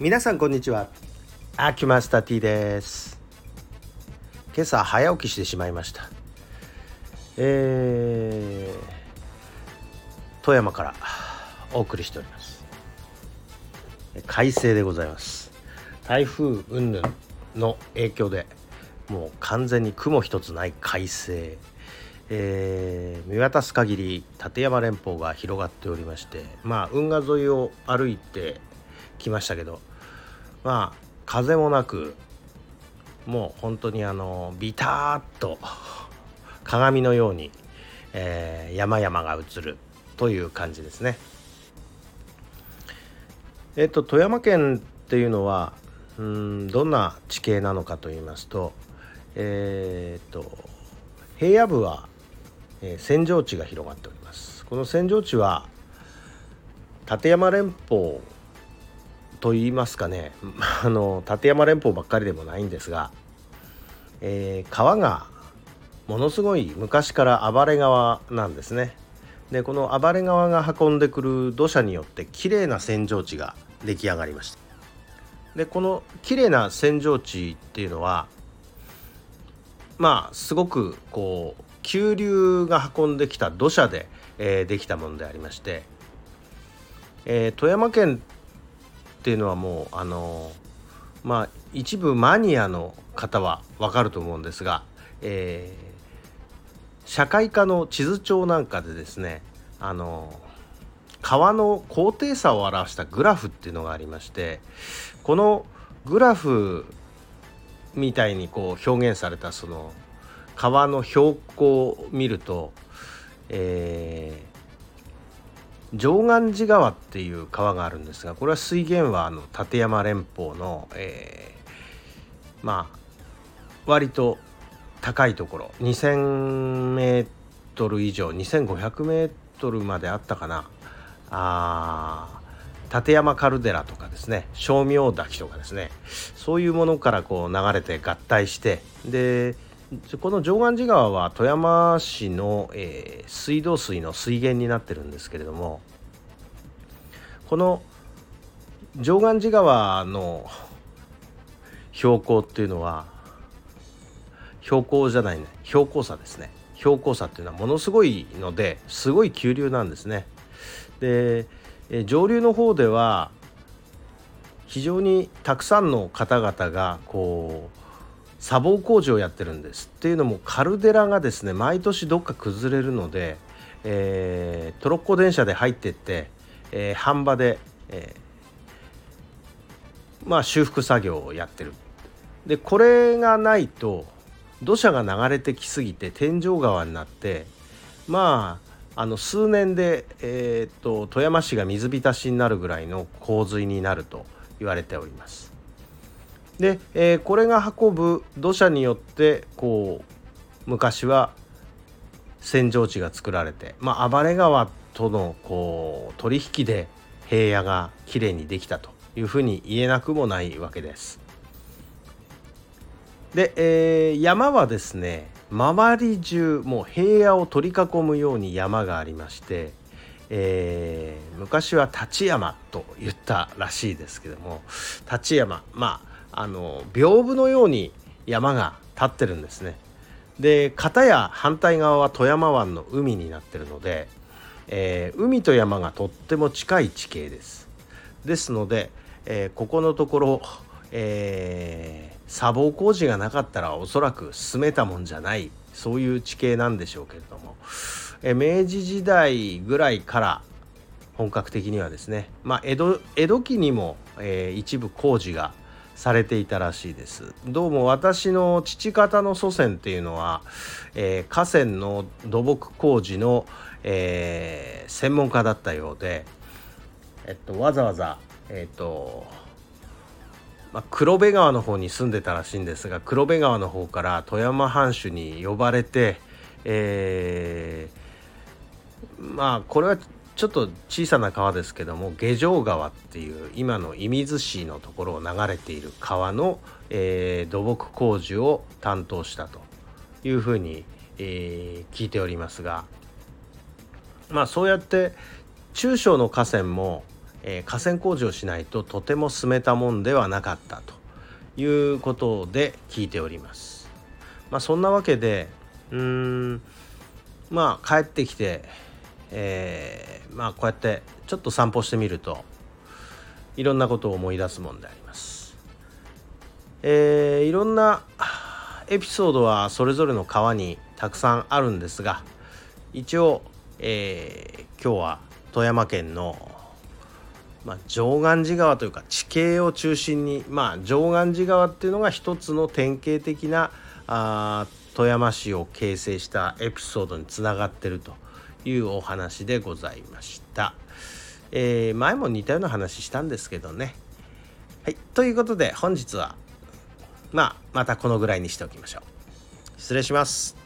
皆さんこんにちは。アキュマスタ T です。今朝早起きしてしまいました。えー、富山からお送りしております。快晴でございます。台風云々の影響でもう完全に雲一つない快晴。えー、見渡す限り立山連峰が広がっておりましてまあ運河沿いを歩いてきましたけどまあ風もなくもう本当にあのビターッと鏡のように、えー、山々が映るという感じですね。えっと富山県っていうのはうんどんな地形なのかと言いますとえー、っと平野部は、えー、扇状地が広がっております。この扇状地は立山連峰と言いますかね あの立山連峰ばっかりでもないんですが、えー、川がものすごい昔から暴れ川なんですね。でこの暴れ川が運んでくる土砂によってきれいな扇状地が出来上がりました。でこのきれいな扇状地っていうのはまあすごくこう急流が運んできた土砂で、えー、できたものでありまして、えー、富山県っていうのはもうあのまあ一部マニアの方は分かると思うんですが、えー、社会科の地図帳なんかでですねあの川の高低差を表したグラフっていうのがありましてこのグラフみたいにこう表現されたその川の標高を見ると、え上岸寺川っていう川があるんですがこれは水源はあの立山連峰の、えー、まあ割と高いところ。2,000メートル以上2,500メートルまであったかな。あ立山カルデラとかですね。称名滝とかですね。そういうものからこう流れて合体してでこの上岸寺川は富山市の、えー、水道水の水源になってるんですけれどもこの上岸寺川の標高っていうのは標高じゃないね標高差ですね。標高差っていうのはものすごいのですごい急流なんですね。で上流の方では非常にたくさんの方々がこう砂防工事をやってるんですっていうのもカルデラがですね毎年どっか崩れるので、えー、トロッコ電車で入ってって、えー、半場で、えー、まあ修復作業をやってるでこれがないと土砂が流れてきすぎて天井川になってまああの数年で、えーと富山市が水浸しになるぐらいの洪水になると言われております。で、えー、これが運ぶ土砂によってこう昔は扇状地が作られて、まあ、暴れ川とのこう取引で平野がきれいにできたというふうに言えなくもないわけです。で、えー、山はですね周り中もう平野を取り囲むように山がありまして、えー、昔は立山と言ったらしいですけども立山まああの屏風のように山が立ってるんですね。で片や反対側は富山湾の海になってるので、えー、海と山がとっても近い地形です。ですので、えー、ここのところ、えー、砂防工事がなかったらおそらく進めたもんじゃないそういう地形なんでしょうけれども、え明治時代ぐらいから本格的にはですね、まあ、江戸江戸期にも、え一部工事がされていたらしいです。どうも私の父方の祖先っていうのは、えー、河川の土木工事の、えー、専門家だったようで、えっと、わざわざえっとまあ、黒部川の方に住んでたらしいんですが黒部川の方から富山藩主に呼ばれて、えー、まあこれはちょっと小さな川ですけども下城川っていう今の射水市のところを流れている川の、えー、土木工事を担当したというふうに、えー、聞いておりますがまあそうやって中小の河川も、えー、河川工事をしないととても進めたもんではなかったということで聞いております。まあ、そんなわけでうーんまあ帰ってきて、えー、まあこうやってちょっと散歩してみるといろんなことを思い出すもんであります。えー、いろんなエピソードはそれぞれの川にたくさんあるんですが一応、えー、今日は富山県の、まあ、常願寺川というか地形を中心に、まあ、常願寺川っていうのが一つの典型的なあ富山市を形成したエピソードにつながってるというお話でございました。えー、前も似たような話したんですけどね。はい、ということで本日はまあまたこのぐらいにしておきましょう。失礼します。